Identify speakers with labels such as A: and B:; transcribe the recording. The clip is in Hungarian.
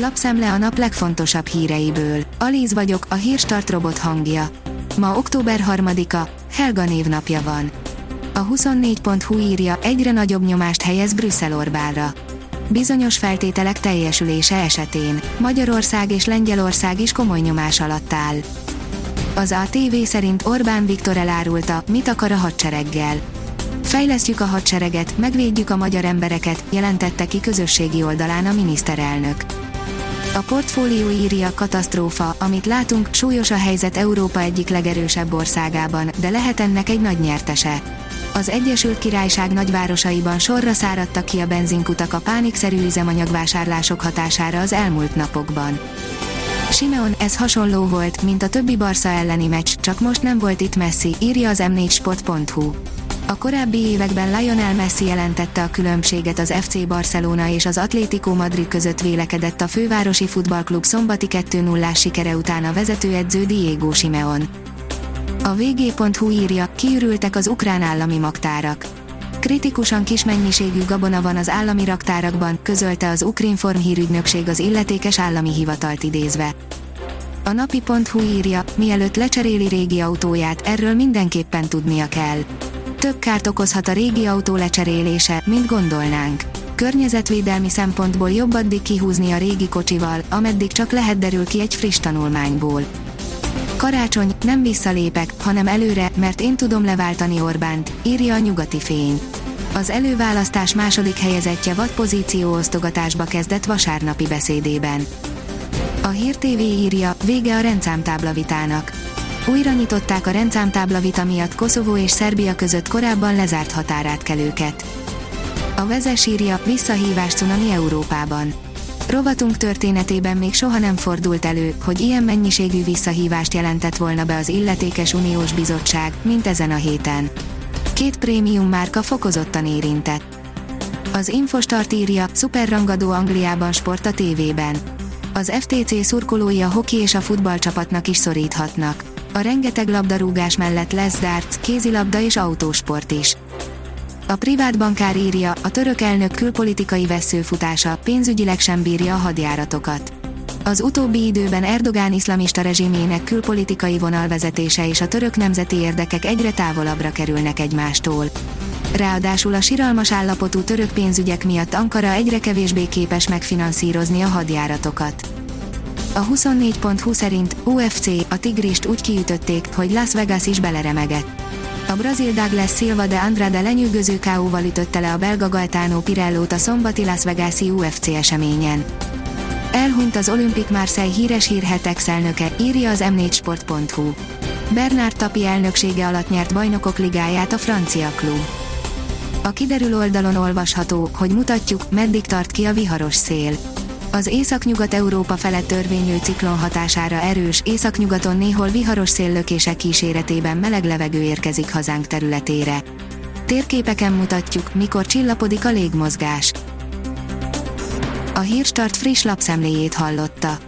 A: Lapszemle a nap legfontosabb híreiből. Alíz vagyok, a hírstart robot hangja. Ma október 3-a, Helga névnapja van. A 24.hu írja, egyre nagyobb nyomást helyez Brüsszel Orbánra. Bizonyos feltételek teljesülése esetén Magyarország és Lengyelország is komoly nyomás alatt áll. Az ATV szerint Orbán Viktor elárulta, mit akar a hadsereggel. Fejlesztjük a hadsereget, megvédjük a magyar embereket, jelentette ki közösségi oldalán a miniszterelnök. A portfólió írja katasztrófa, amit látunk, súlyos a helyzet Európa egyik legerősebb országában, de lehet ennek egy nagy nyertese. Az Egyesült Királyság nagyvárosaiban sorra száradtak ki a benzinkutak a pánikszerű üzemanyagvásárlások hatására az elmúlt napokban. Simeon, ez hasonló volt, mint a többi Barca elleni meccs, csak most nem volt itt Messi, írja az m4sport.hu. A korábbi években Lionel Messi jelentette a különbséget az FC Barcelona és az Atlético Madrid között vélekedett a fővárosi futballklub szombati 2-0 sikere után a vezetőedző Diego Simeon. A vg.hu írja, kiürültek az ukrán állami magtárak. Kritikusan kis mennyiségű gabona van az állami raktárakban, közölte az Ukrinform hírügynökség az illetékes állami hivatalt idézve. A napi.hu írja, mielőtt lecseréli régi autóját, erről mindenképpen tudnia kell. Több kárt okozhat a régi autó lecserélése, mint gondolnánk. Környezetvédelmi szempontból jobb addig kihúzni a régi kocsival, ameddig csak lehet derül ki egy friss tanulmányból. Karácsony, nem visszalépek, hanem előre, mert én tudom leváltani Orbánt, írja a nyugati fény. Az előválasztás második helyezettje vad pozíció osztogatásba kezdett vasárnapi beszédében. A Hír TV írja, vége a rendszámtábla vitának. Újra nyitották a rendszámtábla vita miatt Koszovó és Szerbia között korábban lezárt határátkelőket. A vezes írja, visszahívás cunami Európában Rovatunk történetében még soha nem fordult elő, hogy ilyen mennyiségű visszahívást jelentett volna be az illetékes uniós bizottság, mint ezen a héten. Két prémium márka fokozottan érintett. Az Infostart írja, szuperrangadó Angliában sport a tévében. Az FTC szurkolói a hoki és a futballcsapatnak is szoríthatnak. A rengeteg labdarúgás mellett lesz darts, kézilabda és autósport is. A privát bankár írja, a török elnök külpolitikai veszőfutása pénzügyileg sem bírja a hadjáratokat. Az utóbbi időben Erdogán iszlamista rezsimjének külpolitikai vonalvezetése és a török nemzeti érdekek egyre távolabbra kerülnek egymástól. Ráadásul a siralmas állapotú török pénzügyek miatt Ankara egyre kevésbé képes megfinanszírozni a hadjáratokat. A 24.20 szerint UFC a Tigrist úgy kiütötték, hogy Las Vegas is beleremegett. A brazil Douglas Silva de Andrade lenyűgöző KO-val ütötte le a belga Galtano Pirellót a szombati Las Vegas-i UFC eseményen. Elhunyt az Olympic Marseille híres hírhetek elnöke, írja az m4sport.hu. Bernard Tapi elnöksége alatt nyert bajnokok ligáját a francia klub. A kiderül oldalon olvasható, hogy mutatjuk, meddig tart ki a viharos szél. Az északnyugat-európa felett törvényű ciklon hatására erős, északnyugaton néhol viharos széllökések kíséretében meleg levegő érkezik hazánk területére. Térképeken mutatjuk, mikor csillapodik a légmozgás. A Hírstart friss lapszemléjét hallotta.